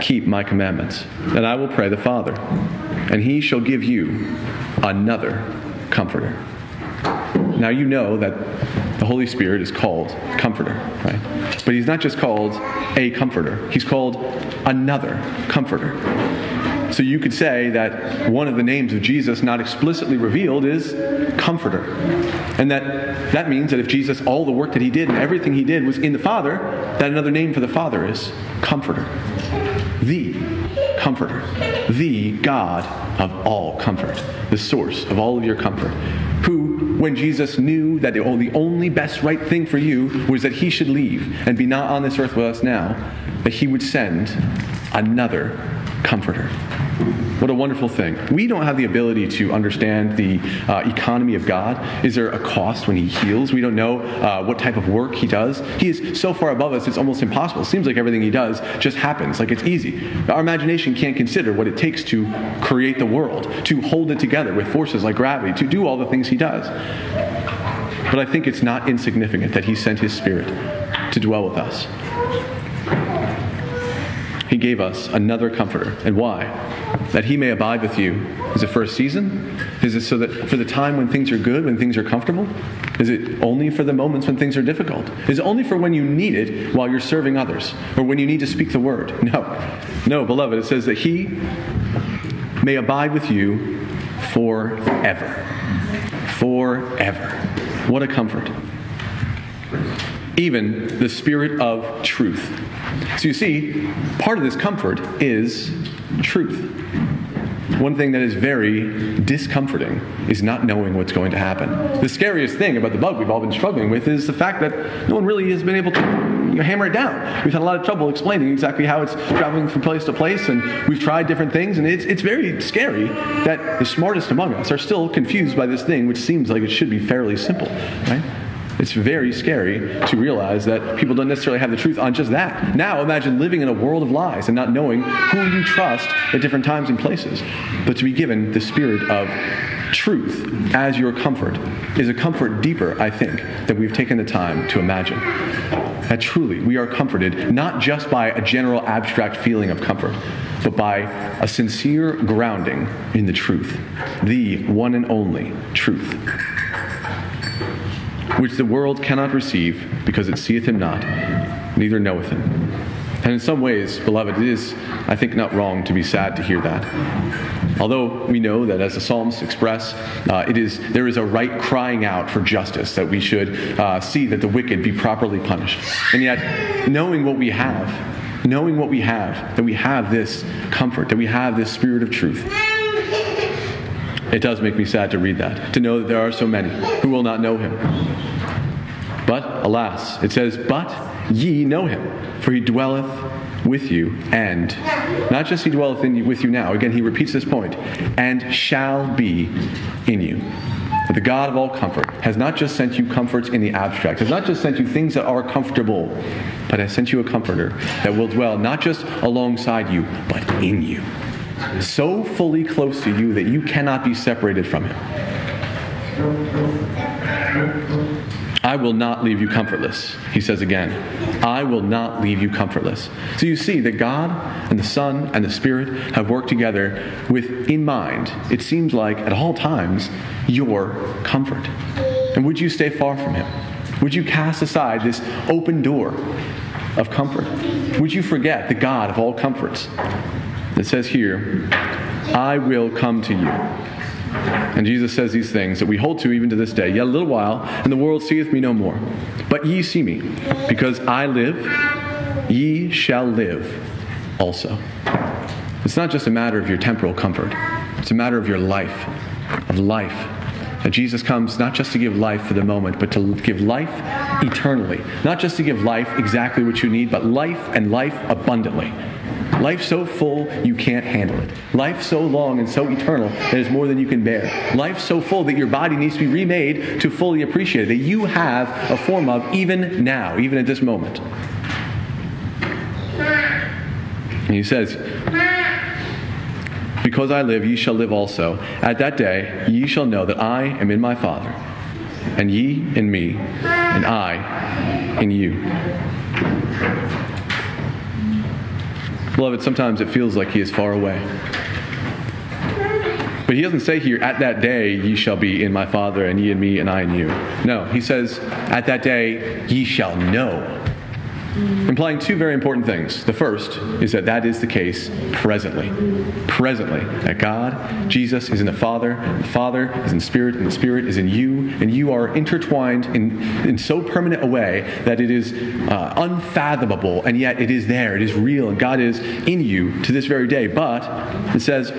keep my commandments, and I will pray the Father, and he shall give you another comforter. Now you know that the Holy Spirit is called Comforter, right? But he's not just called a Comforter, he's called another Comforter. So you could say that one of the names of Jesus not explicitly revealed is Comforter. And that that means that if Jesus, all the work that he did and everything he did was in the Father, that another name for the Father is Comforter. The Comforter. The God of all comfort. The source of all of your comfort. Who, when Jesus knew that the only best right thing for you was that he should leave and be not on this earth with us now, that he would send another comforter. What a wonderful thing. We don't have the ability to understand the uh, economy of God. Is there a cost when He heals? We don't know uh, what type of work He does. He is so far above us, it's almost impossible. It seems like everything He does just happens, like it's easy. Our imagination can't consider what it takes to create the world, to hold it together with forces like gravity, to do all the things He does. But I think it's not insignificant that He sent His Spirit to dwell with us. He gave us another comforter. And why? That he may abide with you. Is it for a season? Is it so that for the time when things are good, when things are comfortable? Is it only for the moments when things are difficult? Is it only for when you need it while you're serving others or when you need to speak the word? No. No, beloved, it says that he may abide with you forever. Forever. What a comfort. Even the spirit of truth so you see, part of this comfort is truth. One thing that is very discomforting is not knowing what's going to happen. The scariest thing about the bug we've all been struggling with is the fact that no one really has been able to you know, hammer it down. We've had a lot of trouble explaining exactly how it's traveling from place to place, and we've tried different things, and it's, it's very scary that the smartest among us are still confused by this thing, which seems like it should be fairly simple, right? It's very scary to realize that people don't necessarily have the truth on just that. Now imagine living in a world of lies and not knowing who you trust at different times and places. But to be given the spirit of truth as your comfort is a comfort deeper, I think, than we've taken the time to imagine. That truly we are comforted not just by a general abstract feeling of comfort, but by a sincere grounding in the truth, the one and only truth which the world cannot receive because it seeth him not, neither knoweth him. And in some ways, beloved, it is, I think, not wrong to be sad to hear that. Although we know that, as the Psalms express, uh, it is there is a right crying out for justice that we should uh, see that the wicked be properly punished. And yet, knowing what we have, knowing what we have, that we have this comfort, that we have this spirit of truth, it does make me sad to read that, to know that there are so many who will not know him. But alas, it says, But ye know him, for he dwelleth with you, and not just he dwelleth in, with you now, again, he repeats this point, and shall be in you. But the God of all comfort has not just sent you comforts in the abstract, has not just sent you things that are comfortable, but has sent you a comforter that will dwell not just alongside you, but in you so fully close to you that you cannot be separated from him. I will not leave you comfortless, he says again. I will not leave you comfortless. So you see that God and the Son and the Spirit have worked together with in mind, it seems like at all times, your comfort. And would you stay far from him? Would you cast aside this open door of comfort? Would you forget the God of all comforts? It says here, I will come to you. And Jesus says these things that we hold to even to this day. Yet a little while, and the world seeth me no more. But ye see me, because I live, ye shall live also. It's not just a matter of your temporal comfort, It's a matter of your life, of life. That Jesus comes not just to give life for the moment, but to give life eternally. Not just to give life exactly what you need, but life and life abundantly. Life so full you can't handle it. Life so long and so eternal that it's more than you can bear. Life so full that your body needs to be remade to fully appreciate it, that you have a form of even now, even at this moment. And he says, Because I live, ye shall live also. At that day, ye shall know that I am in my Father, and ye in me, and I in you. Beloved, sometimes it feels like he is far away. But he doesn't say here, at that day ye shall be in my Father, and ye in me, and I in you. No, he says, at that day ye shall know implying two very important things. The first is that that is the case presently. Presently, that God, Jesus, is in the Father, the Father is in Spirit, and the Spirit is in you, and you are intertwined in, in so permanent a way that it is uh, unfathomable, and yet it is there, it is real, and God is in you to this very day. But it says,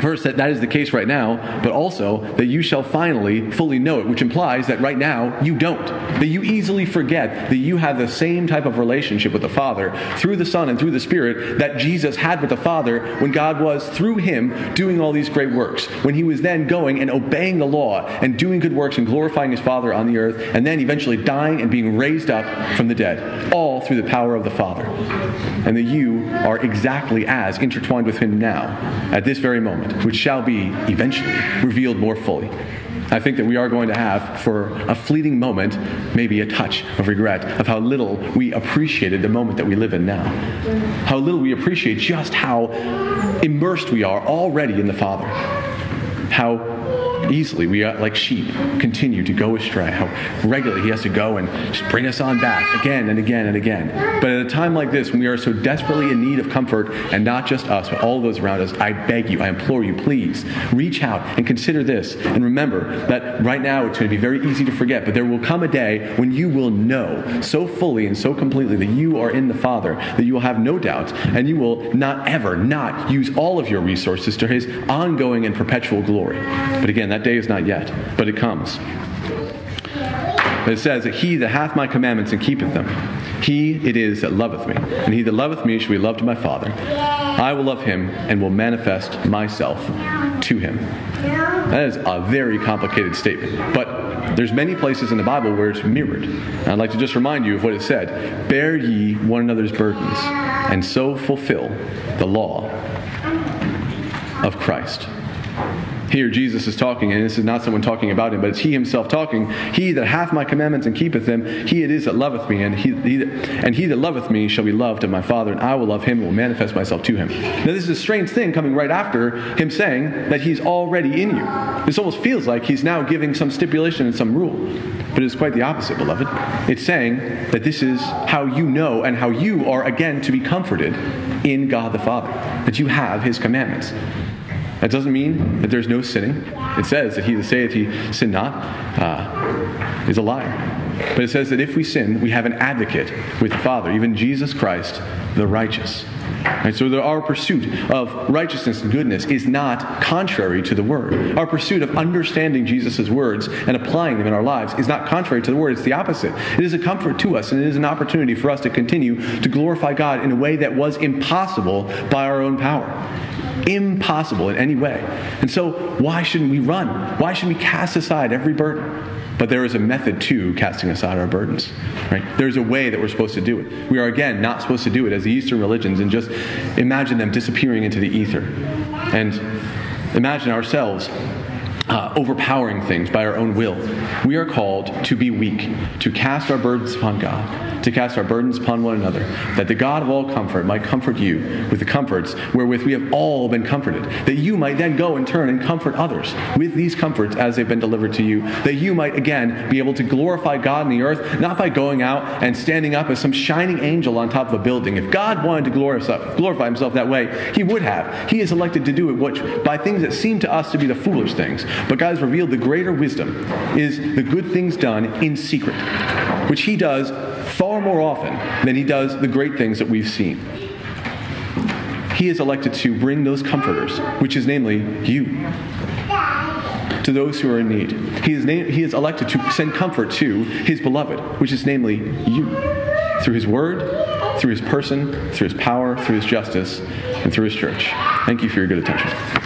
First, that that is the case right now, but also that you shall finally fully know it, which implies that right now you don't. That you easily forget that you have the same type of relationship with the Father through the Son and through the Spirit that Jesus had with the Father when God was, through him, doing all these great works. When he was then going and obeying the law and doing good works and glorifying his Father on the earth, and then eventually dying and being raised up from the dead, all through the power of the Father. And that you are exactly as intertwined with him now, at this very moment which shall be eventually revealed more fully. I think that we are going to have, for a fleeting moment, maybe a touch of regret of how little we appreciated the moment that we live in now. How little we appreciate just how immersed we are already in the Father. How easily we, uh, like sheep, continue to go astray. How regularly he has to go and just bring us on back again and again and again. But at a time like this, when we are so desperately in need of comfort, and not just us, but all those around us, I beg you, I implore you, please reach out and consider this. And remember that right now it's going to be very easy to forget, but there will come a day when you will know so fully and so completely that you are in the Father that you will have no doubt, and you will not ever not use all of your resources to his ongoing and perpetual glory. But again, that day is not yet, but it comes. It says that he that hath my commandments and keepeth them, he it is that loveth me. And he that loveth me shall be loved of my Father. I will love him and will manifest myself to him. That is a very complicated statement. But there's many places in the Bible where it's mirrored. And I'd like to just remind you of what it said. Bear ye one another's burdens, and so fulfill the law of Christ. Here, Jesus is talking, and this is not someone talking about him, but it's he himself talking. He that hath my commandments and keepeth them, he it is that loveth me, and he, he that, and he that loveth me shall be loved of my Father, and I will love him and will manifest myself to him. Now, this is a strange thing coming right after him saying that he's already in you. This almost feels like he's now giving some stipulation and some rule. But it's quite the opposite, beloved. It's saying that this is how you know and how you are again to be comforted in God the Father, that you have his commandments. That doesn't mean that there's no sinning. It says that he that saith he sin not uh, is a liar. But it says that if we sin, we have an advocate with the Father, even Jesus Christ, the righteous. Right, so our pursuit of righteousness and goodness is not contrary to the Word. Our pursuit of understanding Jesus' words and applying them in our lives is not contrary to the Word. It's the opposite. It is a comfort to us, and it is an opportunity for us to continue to glorify God in a way that was impossible by our own power impossible in any way. And so, why shouldn't we run? Why shouldn't we cast aside every burden? But there is a method to casting aside our burdens, right? There's a way that we're supposed to do it. We are, again, not supposed to do it as the Eastern religions and just imagine them disappearing into the ether. And imagine ourselves uh, overpowering things by our own will. We are called to be weak, to cast our burdens upon God, to cast our burdens upon one another, that the God of all comfort might comfort you with the comforts wherewith we have all been comforted, that you might then go and turn and comfort others with these comforts as they've been delivered to you, that you might again be able to glorify God in the earth, not by going out and standing up as some shining angel on top of a building. If God wanted to glorify himself that way, he would have. He is elected to do it which, by things that seem to us to be the foolish things. But God has revealed the greater wisdom is the good things done in secret, which he does far more often than he does the great things that we've seen. He is elected to bring those comforters, which is namely you, to those who are in need. He is, na- he is elected to send comfort to his beloved, which is namely you, through his word, through his person, through his power, through his justice, and through his church. Thank you for your good attention.